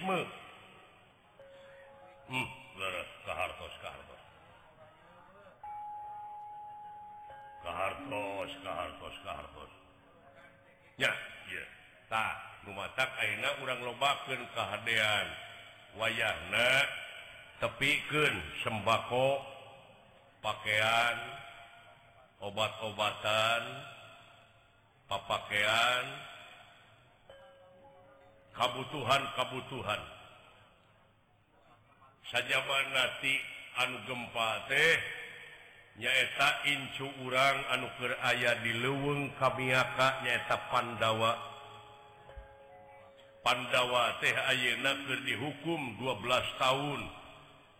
Buddhisme hmm, kehartos, kehartos. Kehartos, kehartos. Ya, ya. Tak, mata kaina orang lobakan kehadean wayahna tepiken sembako pakaian obat-obatan papakaian kabutuhan-kabutuhan sajabanti anu gempa teh nyaeta incu urang anuker ayah di leweng kamiaka nyaeta Pandawa. Pandawa teh ayenaker dihukum 12 tahun.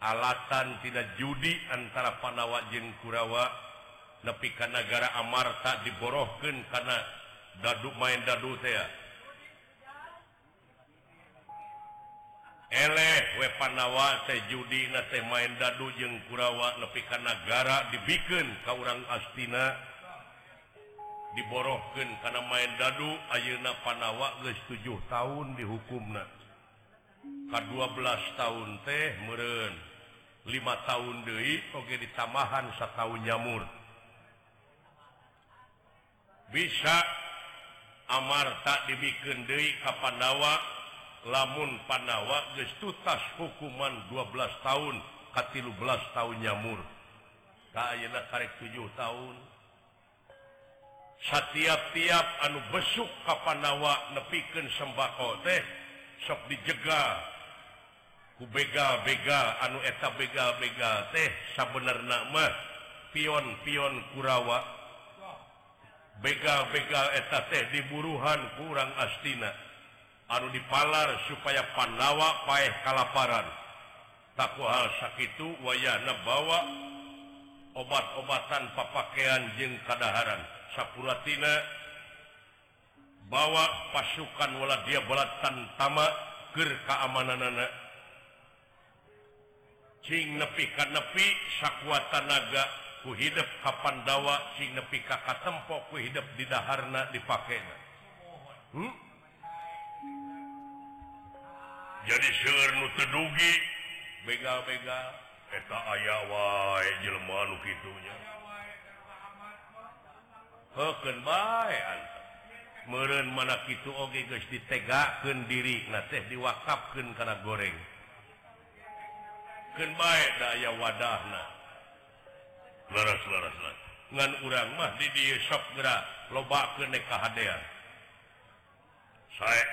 Alatan tidak judi antara Panawa Jeng Kurawa. Nepi ke negara Amarta diborohkan karena dadu main dadu teh eleh we panawa judi main dadu jeung kurawa nepikan negara dibiken ka urang astina. Diborohkan karena main dadu ayeuna panawa geus 7 tahun dihukumna. Ka 12 tahun teh meureun 5 tahun deui oge ditamahan satahun nyamur. Bisa amarta dibiken deui ka panawa lamun Panawa gestutas hukuman 12 tahun katilu 11 tahun nyamur. Kaak karek 7 tahun. Setiap-tiap anu besuk Kapanawa nepiken sembako teh sok dijega. Kubega-bega anu eta bega-bega teh sabener nama pion-pion Kurawa. Bega-bega eta teh diburuhan kurang astina. anu dipalar supaya Pandawa paeh kalaparan. Takku hal sakit wayana bawa obat-obatan papakaian jeng kadaharan. Sapuratina bawa pasukan wala dia belatan tama ke keamanan anak Cing nepi ka nepi sakuatan naga ku hidup kapan dawa sing nepi kakak tempok ku hidup di daharna dipakai hmm? jadi sure tedugi bega-bega eta aya wa Jelma gitunya meren mana itu oke guys ditegaken diri na teh diwakapkan karena goreng. Baik daya wadah dengan urang mah di dia sop gerak loba ke neka saya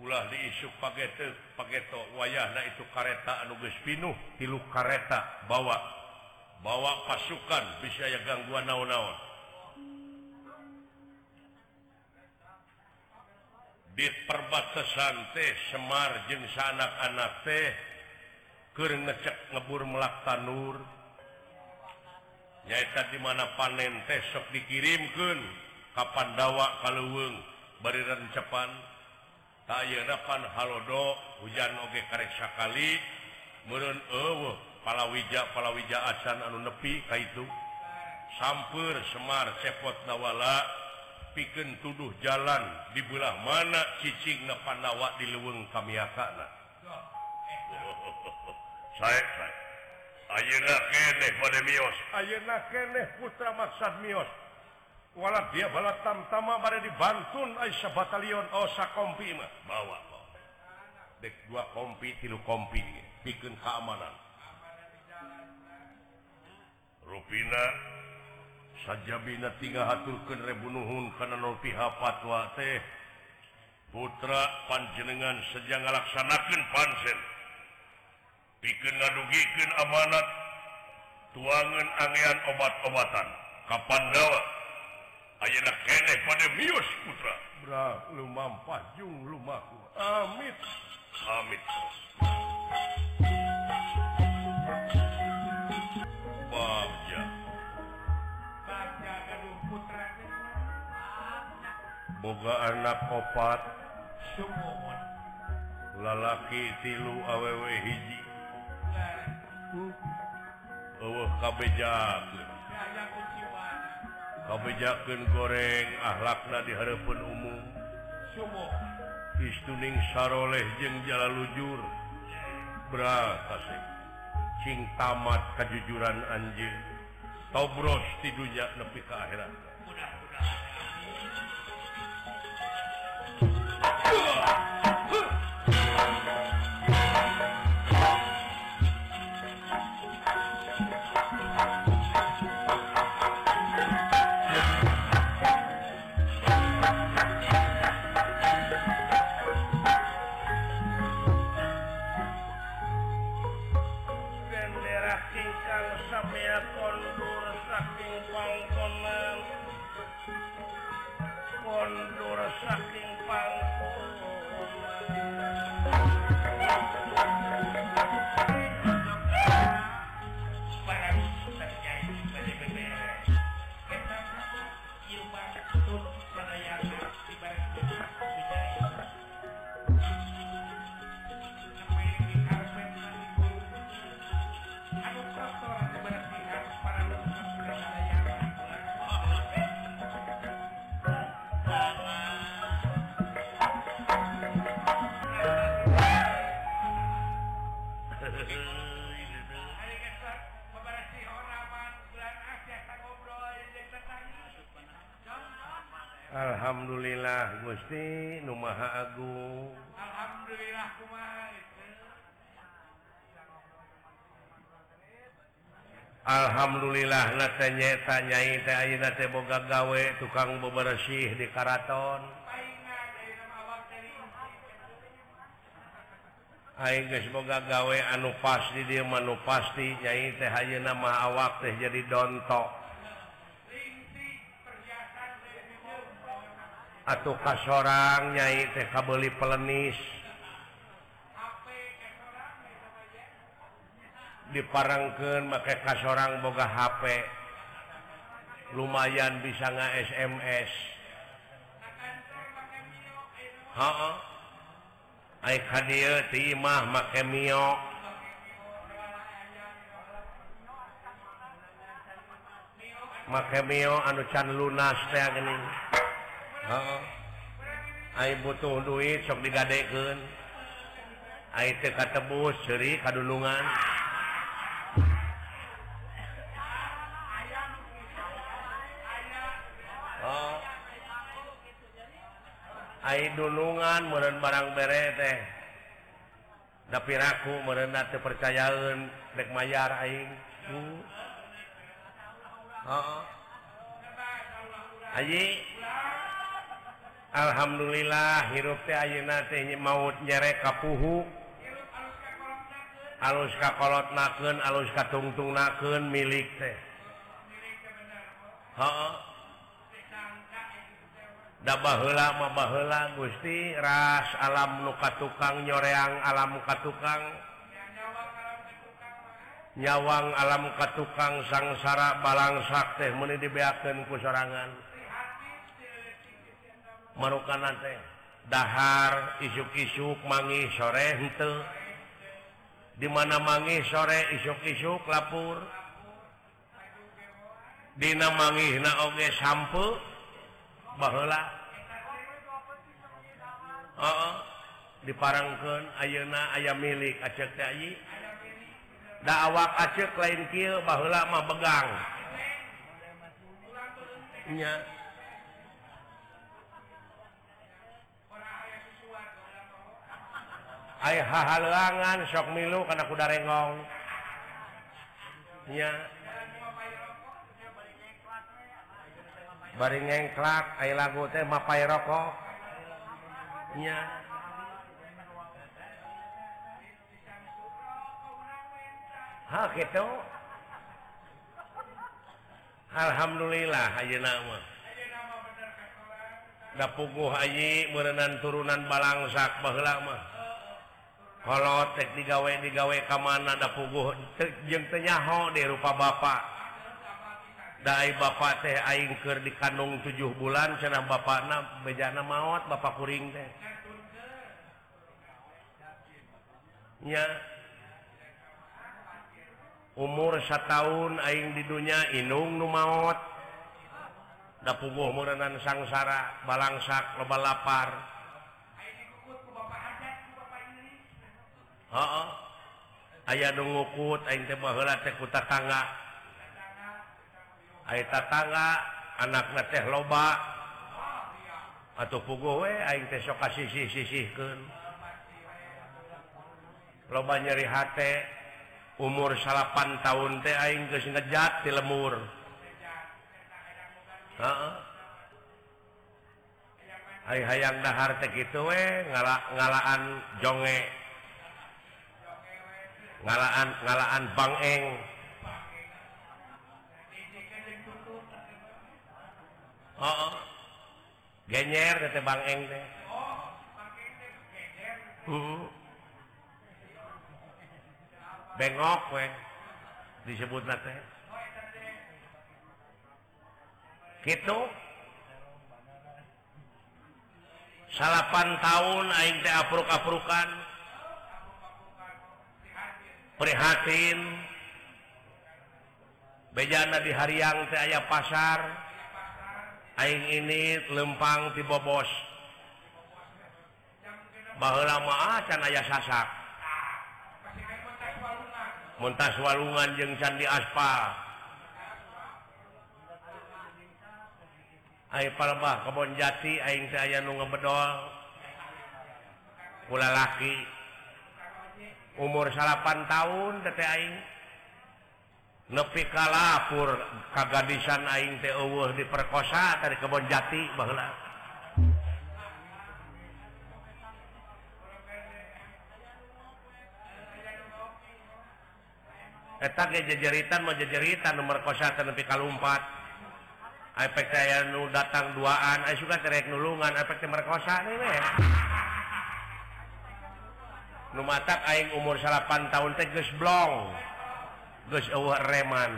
ulah diisuk pakai pakai wayah Nah itu kareta anuges pinuh tilu kareta bawa. Bawa pasukan bisa ya gangguan naon-naon. Di perbatasan teh Semar jeng sanak-anak teh ke ngecek ngebur melak tanur nyaita dimana panen tesok dikirimkan kapan dawa kalauweng bariran cepan taypan Halodo hujan oge kareksakali merun palawija palawija palawijja acan anu nepi ka itu. Samper Semar cepot nawala piken tuduh jalan dibelah mana cicing napan nawa di leweng kami akan eh. saya putra putraos dia bala tamtama pada dibantun Aisyah batalion Osa kompi bawa dek dua kompi tilu kompi bikin keamanan. Ruina saja bin tiga haturkan rebunuhun karena nopihapatwa teh. Putra panjenengan sejak ngalaksanakan pansen. bikin ngadugikan amanat. Tuangan angean obat-obatan. Kapan dawa Ayeuna kene pada mios putra. Bra lu mampah jung lumaku. Amit. Amit. Bagja Bagja gaduh putra. Boga anak opat. Sumuhun Lalaki tilu awewe hiji. kebejaken goreng akhlakna di Harpun umum. Istuning saroleh jeng jala lujur berakasing tamat kejujuran anjing tobros tidurnya lebih ke akhirat. Alhamdulillah Gusti Numaha Agung. Alhamdulillah Alhamdulillah natanya tanyai boga gawe tukang bebersih di Karaton. Boga gawe anu pasti dia manu pasti nyai teh nama awak teh jadi dontok. atau kas orang nyai TK beli pelenis. Diparangkan pakai kas orang boga HP lumayan bisa nggak SMS timah make mio. Make mio anu can lunas teh gini butuh duit sok digadeken tebus seri kadulungan. Oh. dulungan meren barang bere teh. Tapi raku merendah kepercayaan dek mayyar Aing. Oh. Aji Alhamdulillah hirup Aunanya maut nyerek kapuhu alus kakolot naken alus katungtung naken milik teh. Dabahlamabalan Gusti ras alam luka tukang nyoreang alam muka tukang. Nyawang alam muka tukang sangsara Balang Sakte meni dibeakan kuserangan marukan dahar isuk-isuk mangi sore itu dimana mangi sore isuk-isuk lapur. Dina mangi na oge sampo bahla oh, diparangkan ayeuna ayam milik acek dayi da awak acek lain kieu baheula mah begang. Nya. Ay hahalangan sok milu karena kuda renggong. Ya bari ngengklak ay lagu teh mapai rokok. Nya ha gitu. Alhamdulillah aja nama da puguh Haji merenan turunan balangsak bahlama kalau tek digawe digawe ke mana ada puguh. Jengnyaho di rupa Bapak Dai Bapak teh Aingker di kandung 7 bulan cenah Bapak na bejana maut Bapak kuring teh. Nya umur satu tahun Aing di dunia inung nu maut da puguh muranan sangsara balangsak loba lapar. aya dungukut tetangga anaknya teh loba. Atau pugowe teh so kasih sisihkan loba nyeri hate umur salapan tahun teh aing geus ngejat di lemur. Heeh. Hayang dahar teh kitu we ngala ngalaan jonge. ngalaan ngalaan Bangeng oh, oh, genyer kata Bangeng deh uh. Uh-uh. bengok we. Disebut nate gitu. Salapan tahun aing teh apruk-aprukan. prihatin. Bejana di hariang teh aya pasar. Aing ini lempang ti bobos. Baheula mah ah, can aya sasak. Muntas walungan jeng candi aspal Ay palbah kebon jati aing teh aya nu ngebedol. Kula laki. umur salapan tahun tete aing nepi kalapur kagadisan aing teh eueuh diperkosa dari kebon jati baheula Eta ge jejeritan mah jejeritan nomor kosa teh nepi ka lumpat. efek teh nu datang duaan ai suka terek nulungan efek teh merkosa nih we. mata aing umur salapan tahun teh geus blong. Geus eueuh reman.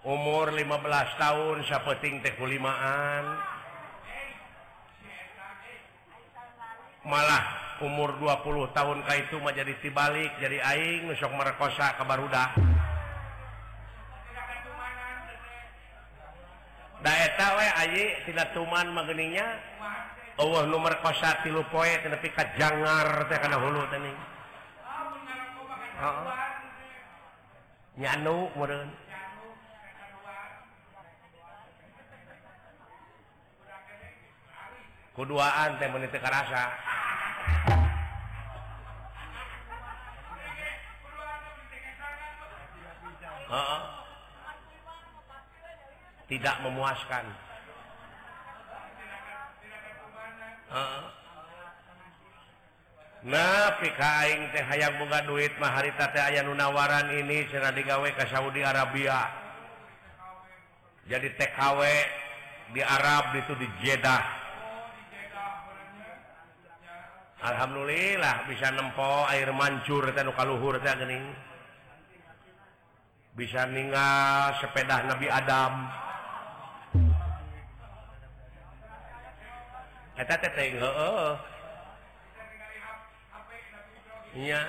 Umur 15 tahun sapeting tekulimaan malah umur 20 tahun Ka itu mah jadi tibalik, jadi aing nusok merekosa kabarudah daeta we ayi tidak tuman mageningnya Allah nomor kosa tilu poe tapi kajangar teh kana hulu tani nyanu modern kuduaan teh menit karasa. Heeh. tidak memuaskan. Nah pikaing teh hayang bunga duit maharita teh aya nunawaran ini sira digawe ke Saudi Arabia. Jadi TKW di Arab itu di Jeddah. Alhamdulillah bisa nempo air mancur teh nu kaluhur teh geuning bisa ninggal sepeda Nabi Adam. iya.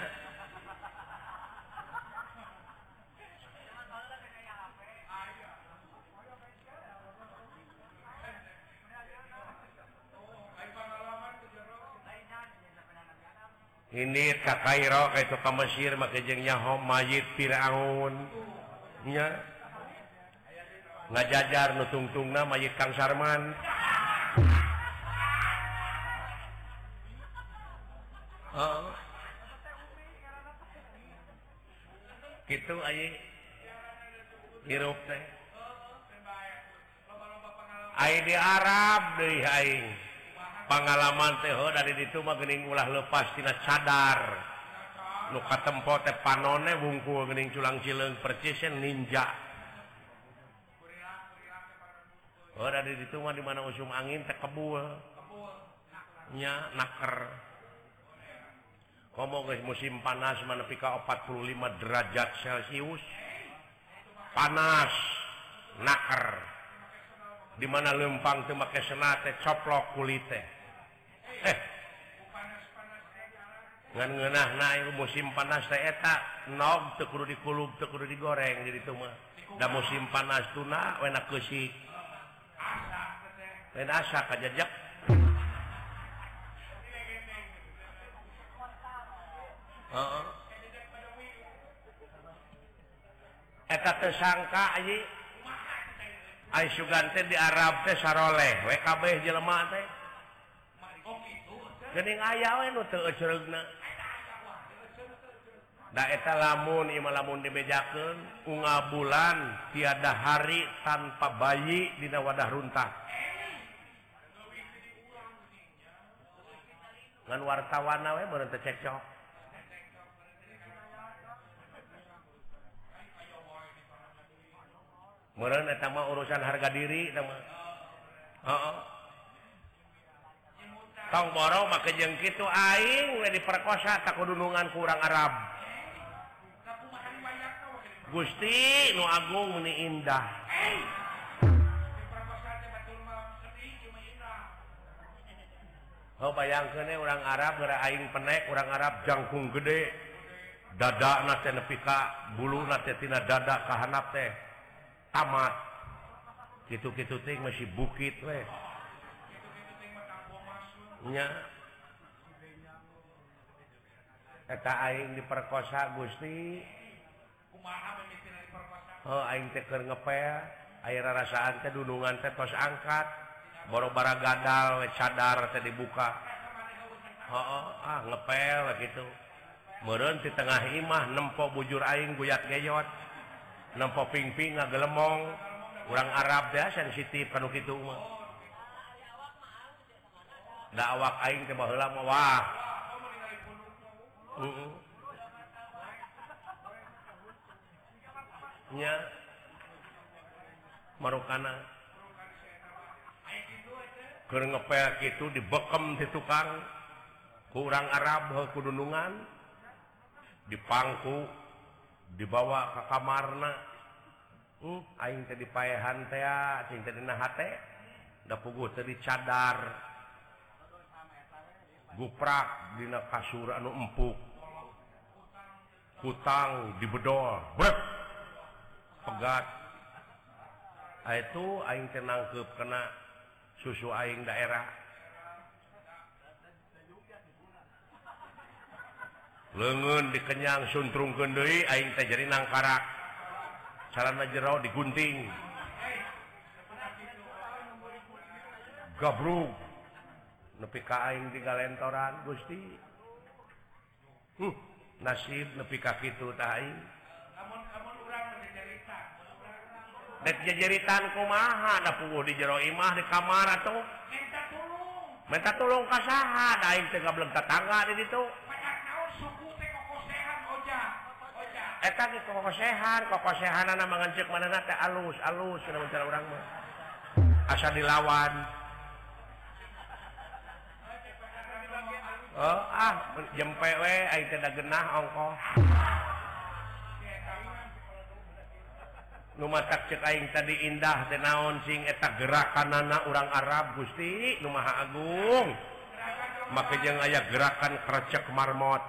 Ini Ka Kairo itu ka Mesir make jeung home mayit Firaun. Nya ngajajar nutungtung nama Mayit Kang Sarman. gitu itu hirup teh. Di Arab deing pengalaman Teho oh, dari ituing ulah lepas tina cadar. Luka tempo teh panone bungku gening culang cileng percisen ninja. Oh dari itu mah di mana usum angin teh kebul nya naker. ngomong guys musim panas mana pika 45 derajat celcius. Panas naker. Dimana lempang temake senate coplok kulit eh. Ngenah naik musim panas tak nog tekuru dikulub tekuru digoreng jadi itu mah. Dan musim panas tuna wena kesik wena asa kajajak. Uh-huh. eta tersangka Sugante di Arab teh saroleh. WKB jelemah teh. Gening aya we nu teu euceurna da eta lamun ieu lamun dibejakeun unga bulan tiada hari tanpa bayi dina wadah runtah. Ngan wartawan we meureun teu cekcok. pertama urusan harga diri sama oh. tongborong maka jeng gitu aing diperkosa takut dunungan kurang Arab. Gusti Nu Agung meni indah. Oh bayang kene orang Arab gara aing penek orang Arab jangkung gede. Dada nate nepika bulu natina dada kahanap teh. tamat gitu-gitu ting masih bukit weh nya. Eta Aing diperkosa Gusti. Oh, aing teh keur ngepel. Air rasaan teh tos angkat. Boro-bara gadal we cadar teh dibuka. Oh, ah ngepel gitu Meureun di tengah imah nempo bujur Aing guyat geyot. lempo pingping ngagelemong kurang Arab dah sensitif kan gitu mah da awak aing teh baheula mah wah. Heeh nya. Marukana. Keur ngepel kitu dibekem di tukang. Kurang Arab kudunungan. Dipangku dibawa ke kamarna. Uh, aing tadi paehan teh aing tadi nah hate. Da pugu tadi cadar guprak dina kasur anu empuk. Hutang dibedol. Brek! Pegat. Itu aing teh nangkep kena susu aing daerah. lengan dikenyang suntrung Kendewi Aing teh jadi nangkarak sarana jero digunting gabruk nepi ka aing tinggal lentoran Gusti. Huh, nasib nepi ka kitu tah aing. Dek jejeritan kumaha da puguh di jero imah di kamar atuh. Minta tolong minta tolong ka saha da aing teh gableng tetangga di ditu kokosehan kokosehan anak mengecek mana alus alus orang mah. Asa dilawan. Oh, ah jempe we jempewe tidak genah ongkoh. Rumah takcek Aing tadi indah tenaon sing eta gerakan anak orang Arab Gusti Numaha Agung. Maka makanya aya gerakan krecek marmot.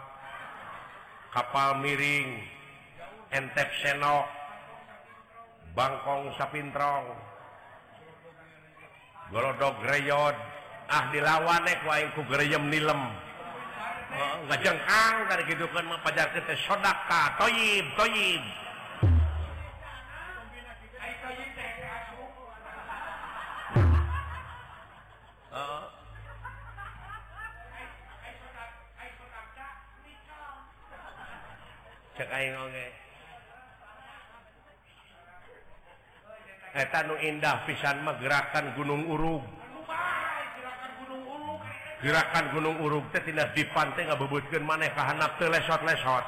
Kapal miring. entep senok Bangkong sapintrong golodog greyod ah dilawan eh, ku greyem nilem. Oh, ngajengkang dari gitu kan mempajar kita sodaka toyib toyib. Oh. Cek aing oge. okay. etanu indah pisan menggerakkan gunung urug. Gerakan gunung urug teh tidak di pantai nggak bebutkan mana kahanap teh lesot lesot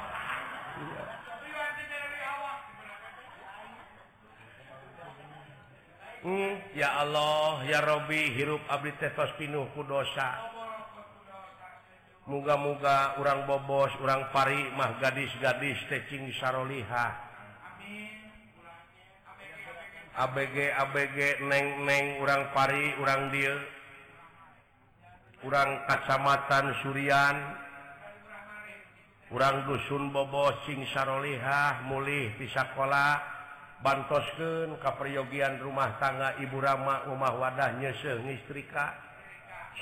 Hmm, ya Allah ya Robi hirup abdi tetos pinuh ku dosa. Muga-muga orang bobos orang pari mah gadis-gadis tecing saroliha. ABG ABG neng-neng urang pari urang dia kurang Kacamatan Suryan kurang dusun Bobo sing Sarolihah mulih di sekolah bantosken kaperyogian rumah tangga Ibu Rama rumah wadahnya sengistrika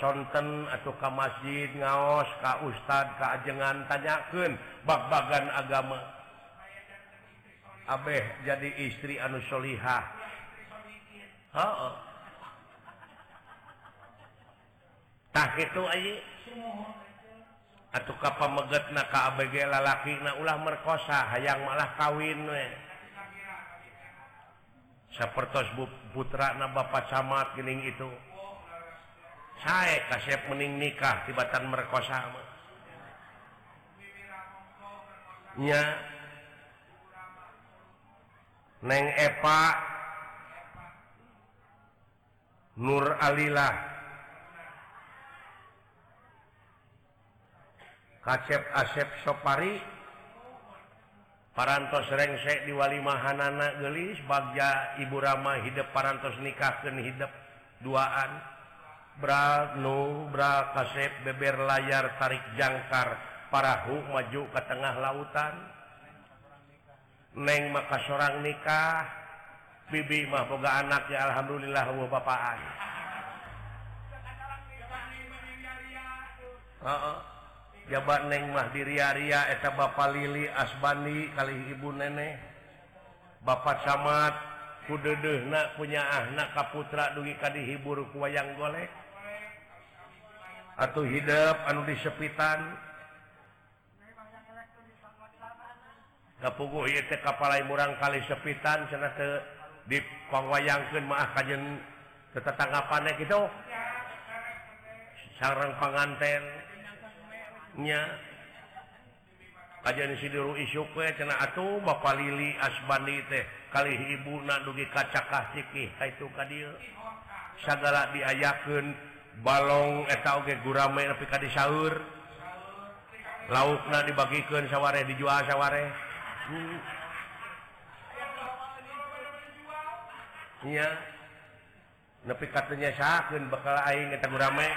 sonten atau ke masjid ngaos Ka Ustad keajengan tanyaken bak-bagan agama. Abeh jadi istri Anusolihah Oh. tak itu atau kapal meget na KABG lalaki na ulah merkosa hayang malah kawin we. Sapertos putra na Bapak camat gening itu. Saya kasih mening nikah tibatan merkosa nya. Neng epa Nur Alilah. Kacep asep sopari. Parantos rengsek di diwalimahanana gelis bagja Ibu Rama hidup parantos nikah nikahkan hidup duaan. Bra nu bra kasep beber layar tarik jangkar parahu maju ke tengah lautan. Neng maka seorang nikah. bibi mah boga anak ya alhamdulillah wa bapaan Heeh. jabat neng mah di ria-ria eta bapak Lili Asbani kali ibu nenek. Bapak Samad kudedehna punya anak kaputra dugi ka dihibur ku wayang golek. Atau hidup anu disepitan. Kapugu ieu teh kapalai murang kali sepitan cenah teu dipangwayangkan maaf ah kajjeng ketetanggapan gitu. Sarang pangantennya aja cena atuh Bapak Lili asbani teh kali Ibu dugi kacakah itu kadil segala diayaken balong eta oge gurame etauguramai di sahur laukna dibagikan saware dijual saware hmm. nya Nepi katanya sakeun bakal aing eta rame.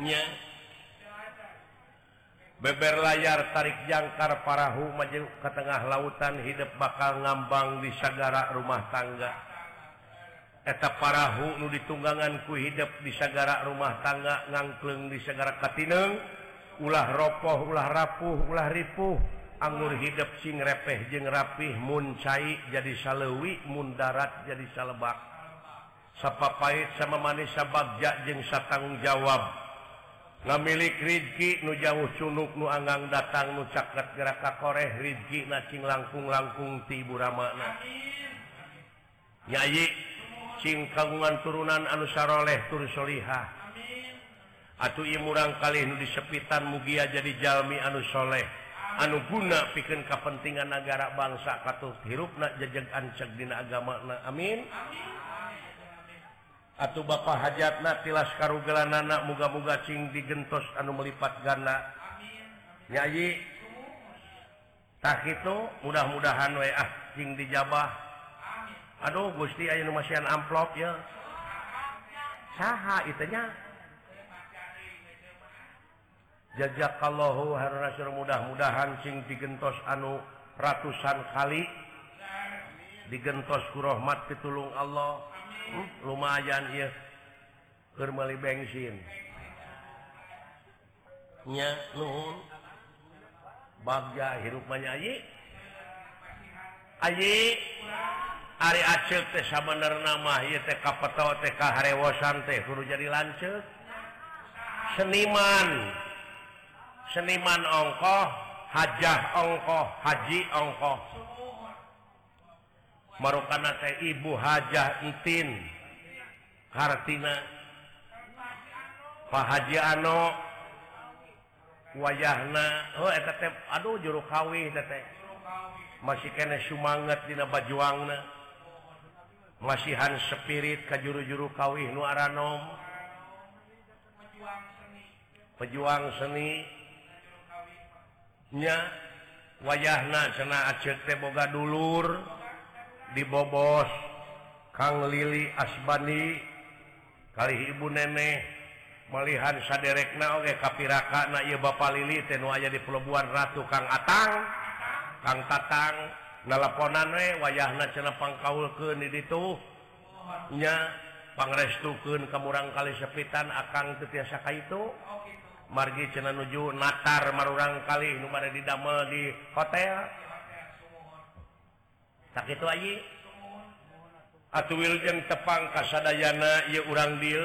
Nya. Beber layar tarik jangkar parahu maju ke tengah lautan hidup bakal ngambang di sagara rumah tangga. Eta parahu nu ditunggangan ku hidup di sagara rumah tangga ngangkleng di sagara katineng. Ulah ropoh, ulah rapuh, ulah ripuh. anggur hidup sing repeh jeng rapih muncai jadi salewi mundarat jadi salebak. Sapa pahit sama manis sabagja jeung satanggung jawab. Ngamilik Rizki nu jauh cunuk nu anggang datang nu cakrat geraka koreh Rizki nacing langkung langkung tibu ramana nyayi sing kagungan turunan anu saroleh tur solihah. Atuh imurang kali nu disepitan mugia jadi jalmi anu soleh. anuguna piken kepentingan negara bangsa katuh hirupna jejeg anceg dina agama na amin. Atuh Bapak hajat na tilas karugelan anak muga-muga cing digentos anu melipat ganda. Nyayi tak itu mudah-mudahan wa ah cing dijabah. Aduh Gusti ayo masihan amplop ya. Saha itunya jajakallahu Rasul mudah-mudahan sing digentos anu ratusan kali. Digentos kurahmat pitulung Allah. Hmm? lumayan ya bermeli bensin nya nuhun. Bagja hirup manyayi ayi. Ari Aceh teh sabenerna nama ieu teh kapetaw teh kaharewosan teh kudu jadi lanceuk seniman. seniman ongkoh hajah ongkoh Haji ongkoh. Merupakan Ibu hajah Hajahtin Kartina Pak Haji Ano. Wayahna oh, eta teh aduh juru kawih masih kena sumanget dina bajuangna. Masihan spirit ka juru-juru kawih nu Nuaranom pejuang seni. nya wayahna sena boga dulur dibobos Kang Lili Asbani kali ibu nenek melihat saderekna oke kapiraka na ieu Bapak Lili teu aya di Pelabuhan Ratu Kang Atang Kang Tatang nalaponan we wayahna cenah pangkaulkeun ke ditu nya pangrestukeun ka kali sepitan akang teu tiasa ka itu. margi cena nuju Natar marurang kali pada didamel di hotel. Sakit Aji? Atwiljeng tepang kasadayana ia urang deal.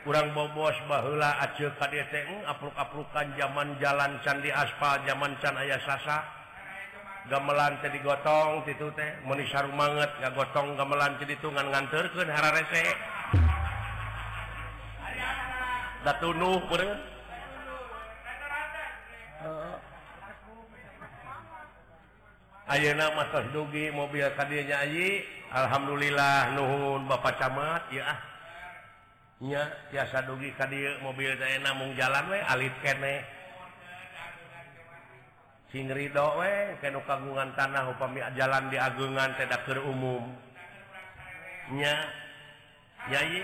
Kurang bobos bahula Aceh KDT apluk-aplukan zaman jalan Candi aspal zaman Can aya sasa. Gamelan jadi gotong itu teh menisar banget nggak gotong gamelan jadi tungan nganterkan hara rese datunuh kurang Ayeuna Mas Dugi mobil kadinya Ayi Alhamdulillah Nuhun Bapak Camat ya ahnya biasa dugi kadir mobil saya namung jalan we alit kene. Sing ridho we kenu kagungan tanah upami jalan di agungan tidak ke umum. Nya Yayi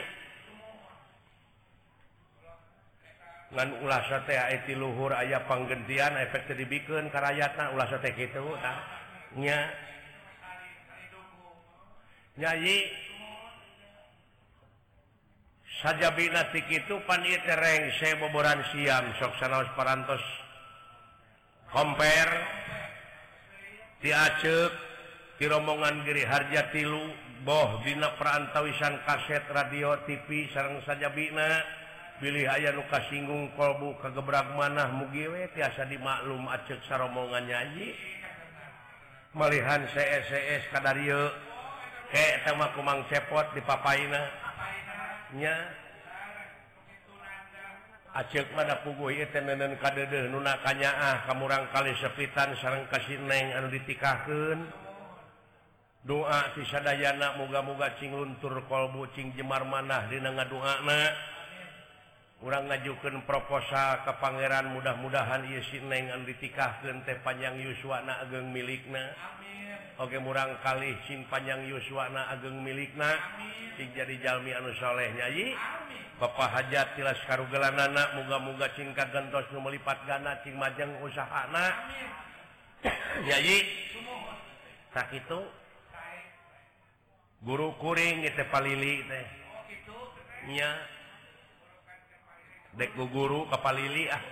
ngan ulah sate eti luhur ayah panggentian efek dibikin karayatna ulah sate gitu tah. nya. Nyayi. Saja binatik itu pani tereng saya boboran siam soksana parantos. Komper diacek di rombongan diri Harja tilu boh dina perantawisan kaset radio TV sarang saja bina pilih aya luka singgung kolbu kegebrak manah mugiwe tiasa dimaklum Aceh saromongan nyanyi melihat CSS Kadario kayak sama kumang cepot di papainanya Aceh pada pugu tenen kadede nunakanya ah kamurang kali sepitan sarang kasineng anu ditikahkan doa tisadayana muga-muga cing luntur kolbu cing jemar manah dina ngadungakna kurang ngajukan proposal ke Pangeran mudah-mudahan Yesineng ditikah gente panjang Yuswana ageng milikna. Oke murang kali sing panjang Yuswana ageng milikna. Jadi Jami anusholeh nyayi Bapak hajat tilas karugelan anak muga-muga singkat gentos melipat gana cing majeng usaha anak nyayi tak itu. Guru kuring itu palili teh. Nya. deku guru kapal lili ah.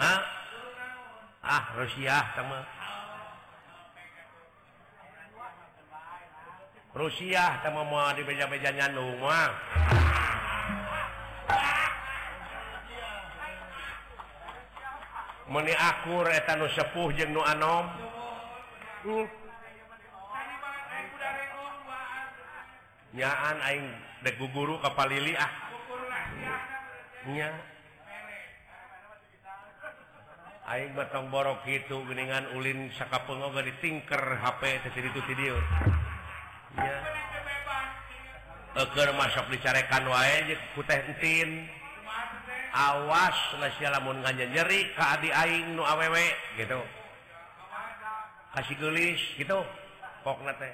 Hah? ah Rusia sama Rusia sama mau di beja-beja nyandung mah meni akur eta nu sepuh jeung nu anom. Uh. nyaan aing dek guru kapal lili ah. Aing batang borok itu geningan ulin saka pengoga ditingker HP itu itu video. Ya. Eker masuk dicarekan wae jeung ku teh entin. Awas sia lamun nganjeri ka adi aing nu awewe gitu. Kasih gelis gitu. Pokna teh.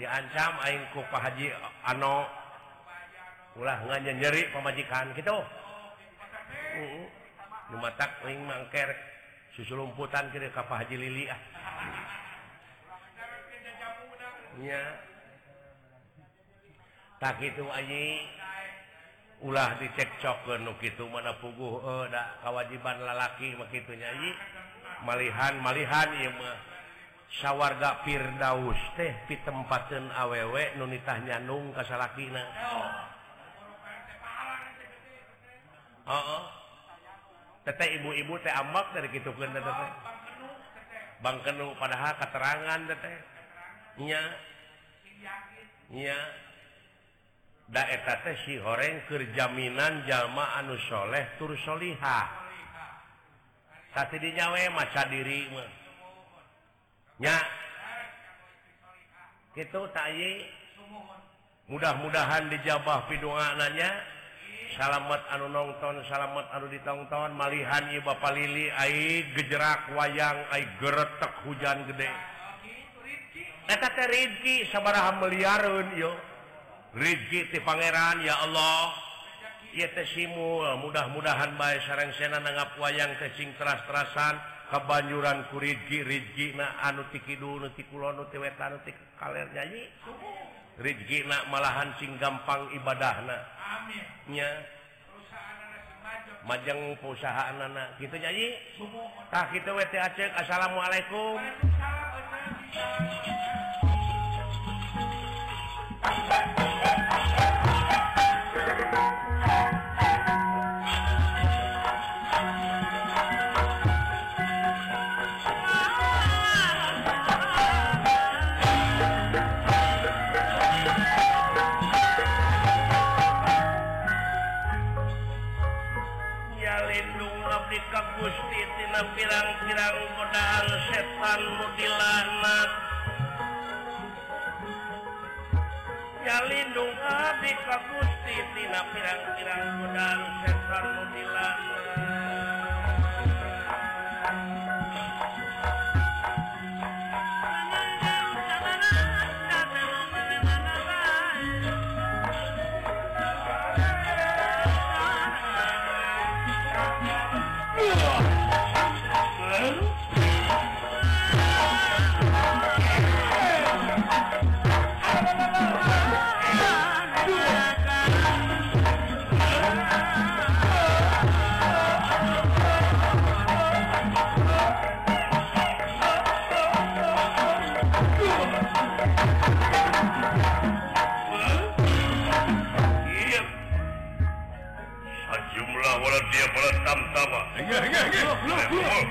Diancam aing ku Pak Haji Ano ulah nganya nyeri pemajikan gitu. Rumah tak ring mangker susu lumputan kiri kapah haji lili ah. Ya tak itu aji. Ulah dicekcok ke nu gitu mana pugu eh dak kewajiban lalaki begitu nyanyi malihan malihan ieu mah. Sawarga Firdaus teh pitempatkeun awewe nu nitah nyanung ka oh. Oh, tete ibu-ibu teh amak dari gitu kan tete bang kenu padahal keterangan tete nya. Nya. Da eta teh si horeng keur jaminan jalma anu soleh tur tapi satidinya we maca diri mah. Nya. Gitu tayi mudah-mudahan dijabah pidoa nanya salamet anu nonton salamet anu ditonton malihan Bapak Lili Aik gejerak wayang Aik geretek hujan gede. Rizki sabaraha miliarun yo Rizki ti Pangeran ya Allah. Ia mudah-mudahan baik sarang sena nanggap wayang kecing teras-terasan. Kebanjuran ku Rizki na anu tiki dulu ti kulon ti wetan ti kaler Rizgina malahan sing gampang ibadahnya majeng perusahaan anak kita jaditah kita WTC Assalamualaikum. Hai Gusti tina pirang-pirang godang setan mutilan Whoa.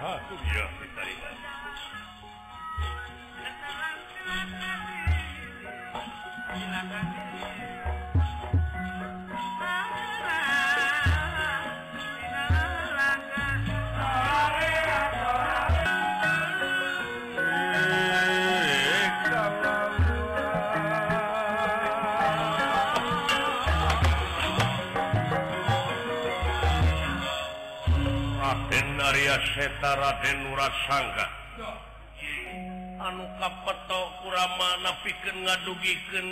Yeah. seta Raden Nura sangka anu kapetok kuramana pikir ngadugiken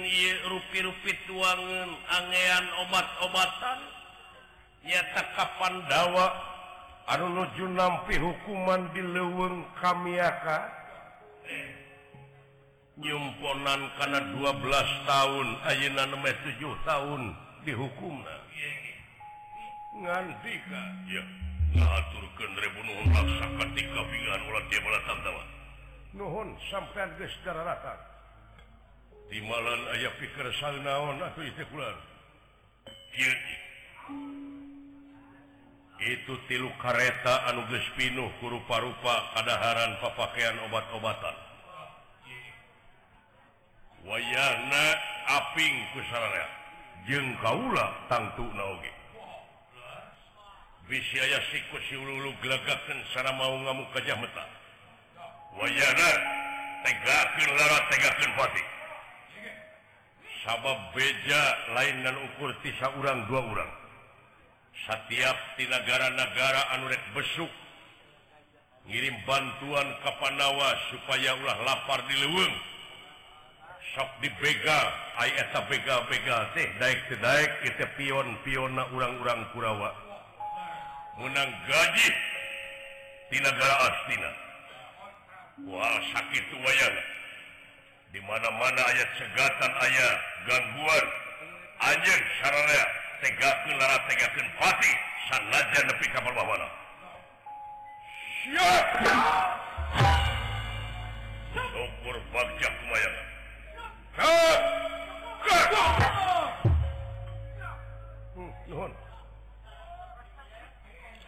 rui-rupi tuangan angean obat-obatan. Nyata kapan dawa anu nuju nampi hukuman di leweng kamiaka. Nyumponan karena 12 tahun ayenan 7 tahun dihukum ngantika ya nuhun sampai rata di malam ayaah pikir sal naon atau itu tilu kareta anuges pinuh kurupa-rupa kadaharan papakaian obat-obatan. Wayana aping kusaraya jeng kaula tangtu naoge bisaya siku siulu gelagakan sana mau ngamu kajah meta. Wayana tegakin lara tegakin pati sabab beja lain dan ukur tisa orang dua orang setiap di negara-negara anurek besuk ngirim bantuan ke Panawa supaya ulah lapar di leweng. Sok di bega ayat bega bega teh daik teh daik kita pion pion na orang-orang Kurawa menang gaji di negara Astina. Wah sakit wayang dimana-mana ayat segatan ayah gangguan. Anjing saraya tegakan lara tegakan pati. Sangaja nepi kapal bawana siap! Syukur bagja kumaya Kak! Kak!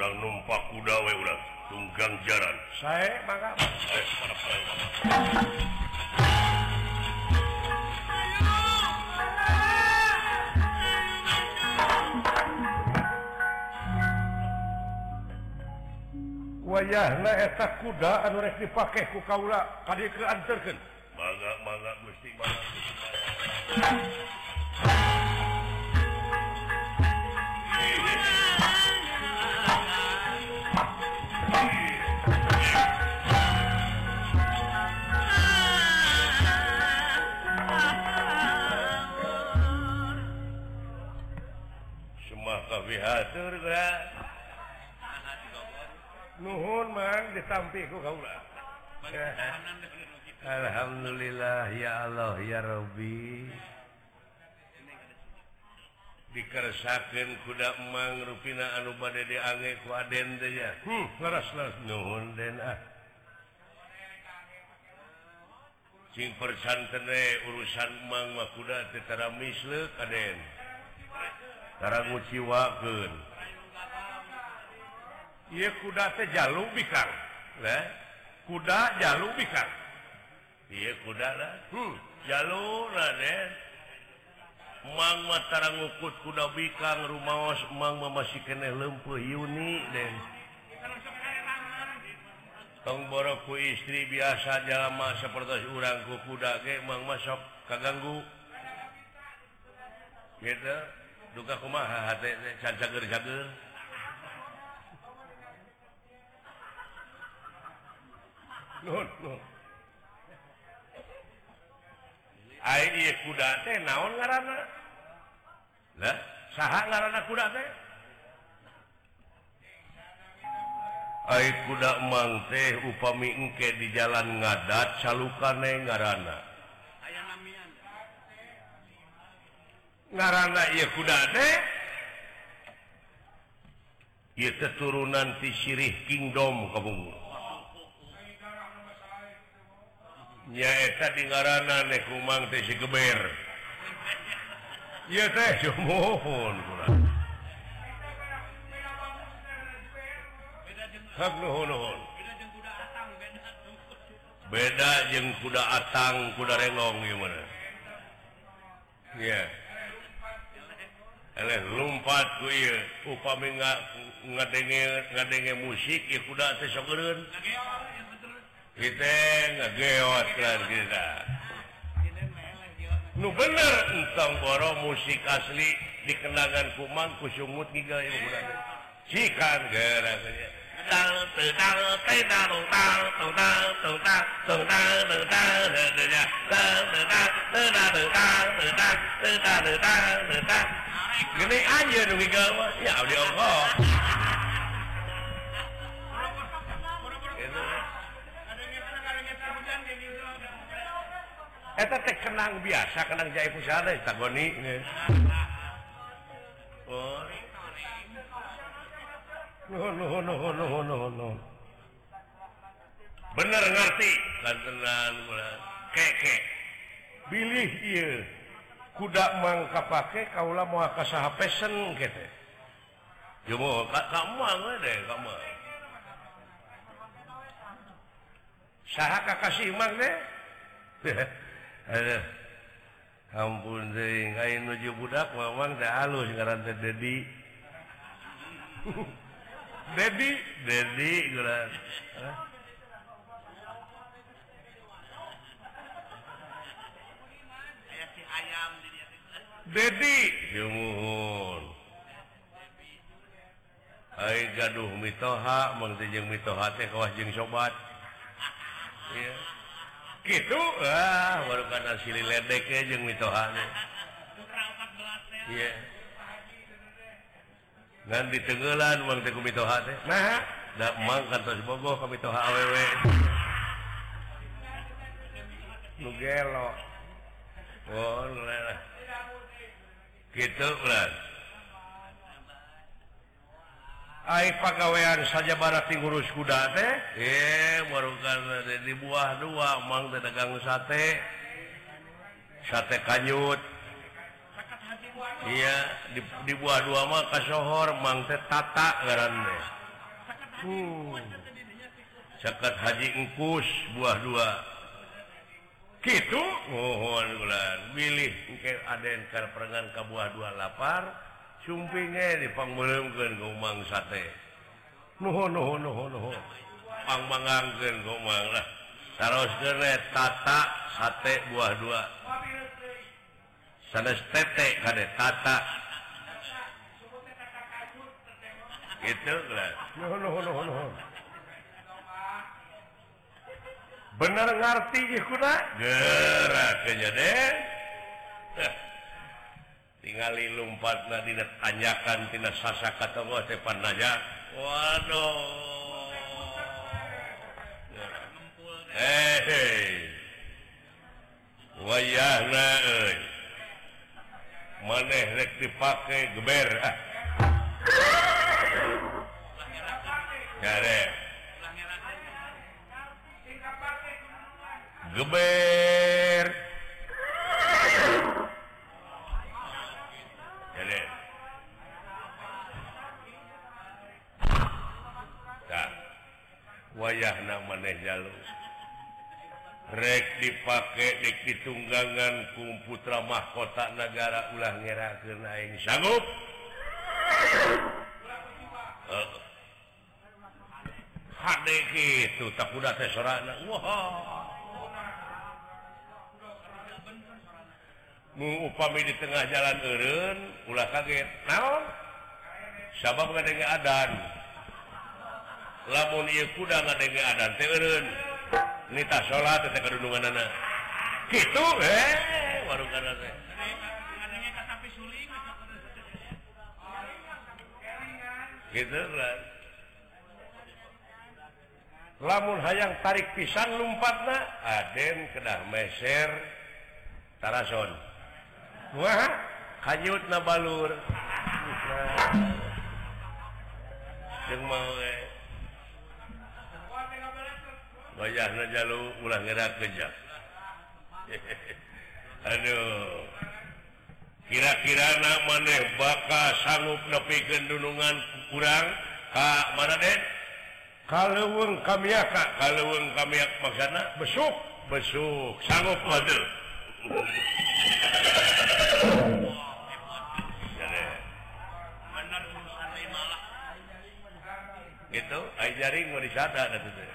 urang numpak kudawe urang. Tunggang jaran. Saya maka wayahna eta kuda anu rek dipake ku kaula kadi keanterkeun mangga mangga gusti mangga. surga nuhun mang disampiku kaulah Alhamdulillah ya Allah ya Robbi dikersakan kuda emang ruina anu badai diangeku adenya hmm, nuhun ah. persan urusan mangma kudatara misle Kadentara nguciwaken Iya kuda teh jalu bikar. Lah, kuda jalu bikar. Iya kuda lah. Hmm, jalu raden. Mang matara ngukut kuda bikang rumaos mang masih kene lempuh Yuni den Tong boroku istri biasa jalama seperti urangku kuda ge mang masuk kaganggu. Gitu. Duka kumaha hati cager-cager. kuda naon ngaranana kuda kuda emang teh upami engke di jalan ngadat salukane ngaranana ngaranana ya kuda teh? Ia keturunan tisirih Kingdom kabungu. nyaeta di ngaran kumang teh si geber iya teh mohon beda jeng kuda atang kuda renong gimana iya Eleh lumpat ku ieu upami ngadenge ngadenge musik ieu kuda teh sok geureun. kita ngegewatkan kita nu bener entang boro musik asli dikenakan kuman kusumut tiga ibu berada sikan gerasanya tang tang tang tang tang tang tang tang tang tang tang tang tang tang tang senang biasa kadang jai pusada tagoni oh. no, no, no, bener ngerti? Pilih kuda mangka pakai kaulah mau HP pesen kamu kamu deh kamu saha kakasih magnet ampun lain nuju budak Mamang dah halus ngaran teh Dedi. Dedi? Dedi ngaran Dedi. Jumun Hai gaduh mitoha mengjeng teh jeung mitoha teh kawas jeung sobat. gitu. Ah baru karena sili ledek jeung mitohane. Iya. Dan di tenggelan bang teku kumitoha teh nah da emang kantos bogoh ka mitoha awewe. Nu gelo. Oh lah. Gitu lah pagawean saja barati ngurus kuda eh, teh? Di buah dua Mang dagang sate. Sate kanyut. Iya di, buah dua mah kasohor Mang teh tata garane uh. Haji Engkus buah dua. Gitu mohon bulan. Pilih ada karena perengan ke buah dua lapar. sumpingnya dipangmkan gomang sate. Pang mangangkeun gomang lah saroskeun tata sate buah dua. Sanes tete kade tata. Gitu bener ngerti gitu gerak deh. tinggali lumpat Nadi anyakan tidak sasa kata depan aja Waduh. Eh, Wayah maneh dipakai geber ah. geber. wayah maneh jaluk. Rek dipakai dek ditunggangan kumputra mahkota negara ulah ngera kenaing sanggup? Uh. itu tak udah teh sorana. Wah. Upami di tengah jalan Eren ulah kaget. Naon? Sabab ngadenge adan. lamun kuda nita salat eh, gitu eh warung gitu lamun hayang tarik pisang lumpatna Aden kedah meser Tarason. Wah kanyut na balur. Nah. mau eh. wajah jalu ulah gerak kejak Aduh. Kira-kira maneh bakal sanggup nepi gendunungan kurang? Kak mana deh kalauweng kami Kak. Kalauweng kami maksana besuk. Besuk. Sanggup waduh gitu. Jaring mau disada ada tuh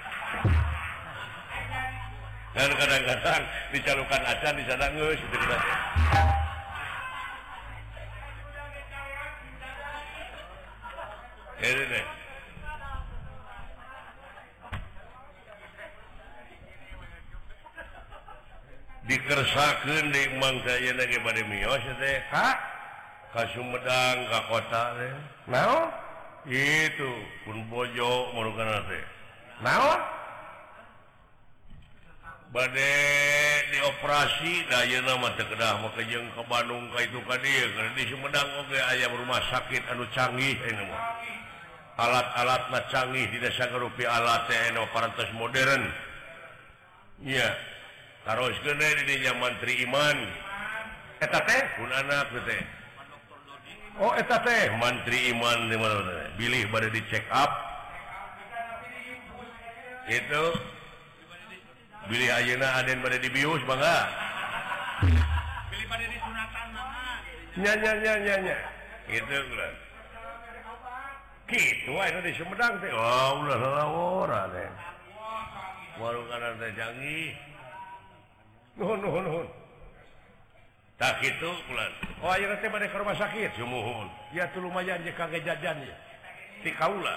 dan kadang-kadang dicalukan acan di sana ngus itu kita ini deh dikersakan di Imang saya lagi pada mios teh. Kak ke Sumedang ke kota teh. Nah itu pun bojo merukan teh? Nah badai dioperasi daya nama tekedah makajeng ke Bandung ka itu ka dia karena di Sumedang oke ayam rumah sakit anu canggih ini mah. Alat-alat na canggih di desa gerupi alat eno parantos modern. Iya taruh gede di zaman mantri Iman. Eta teh? Pun anak teh oh eta teh. Mantri iman di mana bilih pada di check up. Itu. Billy Ayeuna Aden pada dibius bangga nyanya nyanya gitu gitu itu di Sumedang teh. Oh ulah salah ora teh. Warung kanan teh canggih. Nuhun nuhun nuhun. Tak itu pulan oh ayo teh pada ke rumah sakit. Sumuhun. Ya tuh lumayan je kage jajan ya ti kaula.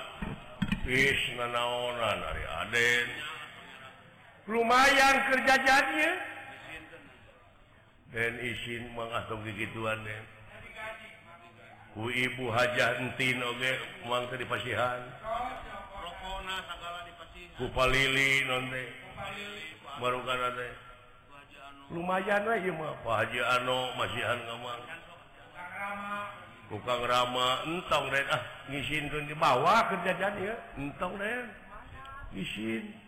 Is nanaonan ari Aden. lumayan kerjajannya dan izin mengatung gituan ku ibu hajantin oge uang tadi pasihan. Kupa lili nonte. Baru kan ada. lumayan lah ya mah. Pak Haji Ano masihan kamar tukang rama entong deh ah ngisin tuh di bawah kerjaan ya entong deh ngisin.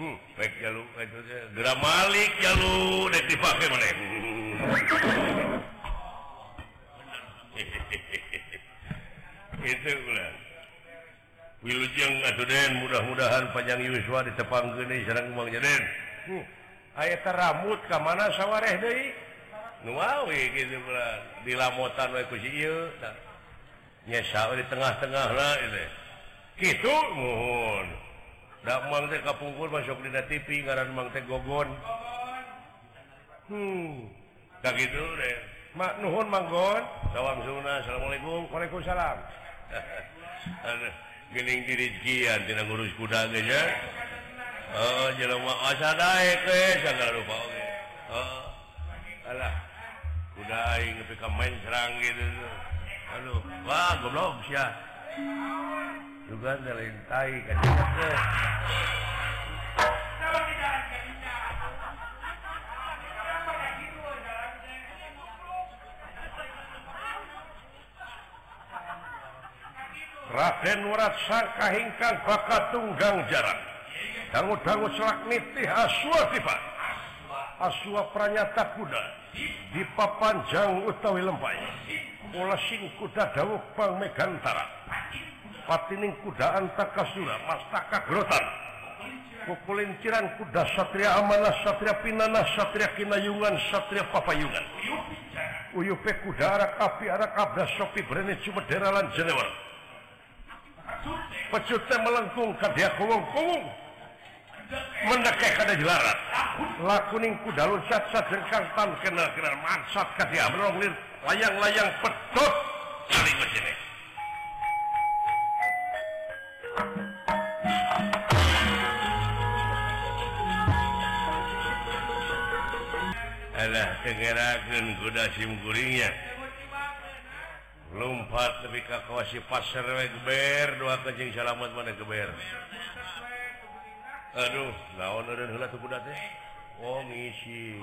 Hmm, Malik jalu dipakai mana? Itu Wilujeng atuh Den, mudah-mudahan panjang Yuswa di Tepang Gene Serang Bang Jaden hmm. ayat rambut ke mana sawareh deui Nuawi gitu pula. Dilamotan wae ku si ieu nyesa di tengah-tengah lah itu. Gitu mohon. Damang teh kapungkur masuk di TV ngaran mang teh gogon. Hmm. tak gitu deh. Mak nuhun manggon. Sawang suna. Assalamualaikum. Waalaikumsalam. Aduh, gening di rezekian tina ngurus kuda ge nya. Oh, jelema asa dae ke sagala rupa oge. Oh. Alah. Kuda aing nepi ka main serang gitu. Aduh, wah goblok sia. juga melintai Raden Murat sangkahingkan bakat tunggang jarak dangu-dangu selak nitih aswa tipat aswa pranyata kuda. Di papanjang utawi lempai pola sing kuda dawuh pang megantara. patining kudaan takasura mastaka grotan kukulinciran kuda satria amanah satria pinanah satria kinayungan satria papayungan. Uyupe kuda arak api arak abda sopi berani cuma deralan jenewer. Pecutnya melengkung kadia kowong kowong mendekai kada jelarat lakuning kuda loncat jengkang tan kenal kenal mansat kadia meronglir layang-layang pedot cari berjenis segeragen kuda SIM kuringnya lumpat lebih kakawasi pasar weber dua kencing salamat mana geber aduh lawan heula tuh kuda teh. Oh ngisi.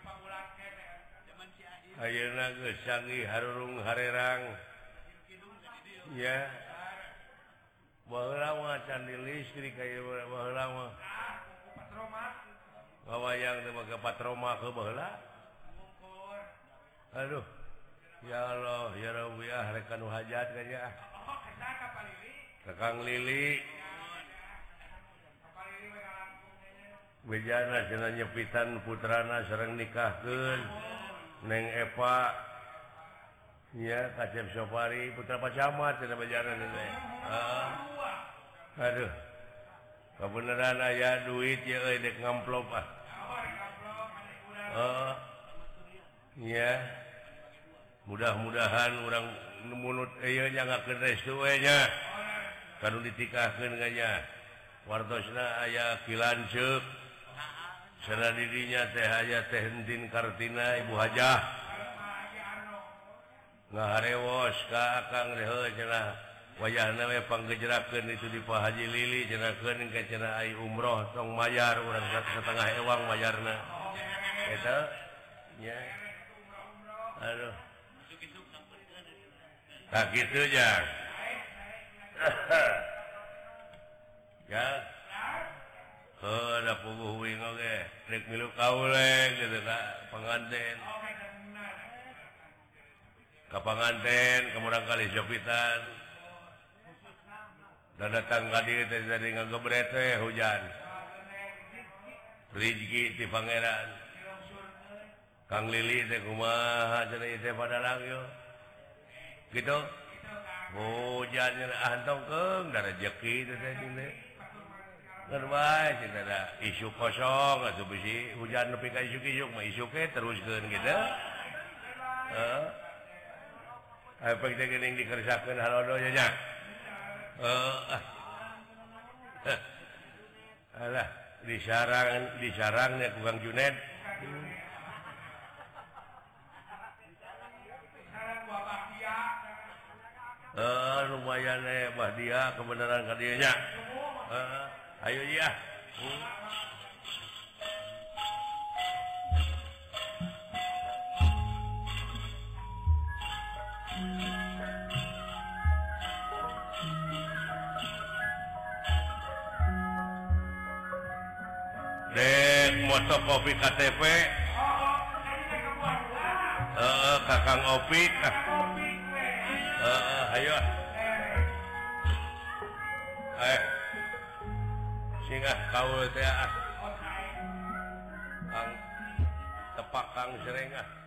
Ayeuna geus canggih harurung harerang. Ya. Baheula mah candi listrik aya baheula mah. Ngawayang teh make patroma ke baheula. Aduh. Ya Allah, ya Rabbi ah rek anu hajat kanya. Ah. Kakang Lili. Bejana cenah nyepitan putrana sareng nikahkeun. neng Epa. Ya kacep Sofari putra Pacamat tidak bajaran ini ah. aduh. Kebenaran ayah duit ya eh, dek ngamplop ah. Oh, ya. Mudah-mudahan orang mulut eh jangan ke restu eh nya. Kalau ditikahkan kayaknya eh, wartosna ayah kilancuk. sana dirinya teh aja tehdin Kartina Ibu Hajah. Ngarewos Kakang wajah panggejerakan itu di Pak Haji Lili jenakan ke cena umroh tong mayar orang setengah ewang mayarna. Itu ya aduh. Tak gitu ya ya. penganten kapanganten kemudian kali Jopitan dan datang tadi jadi ngegebret hujan. Rizki di Pangeran. Kang Lili teh kumaha cenah teh padalang yo. Gitu. Hujan antok ah, keung da rezeki teh teh. isu kosong hujan terus gitu dikerjakan halnya Alah di sarang di sarangnya tukang Junet. Lumayan eh Bah dia kebenaran tadinya Ayo ya moto kopi KTP uh, eh, kakang opi uh, eh, ayo. Eh singgah kau ah. tepak Kang serrengah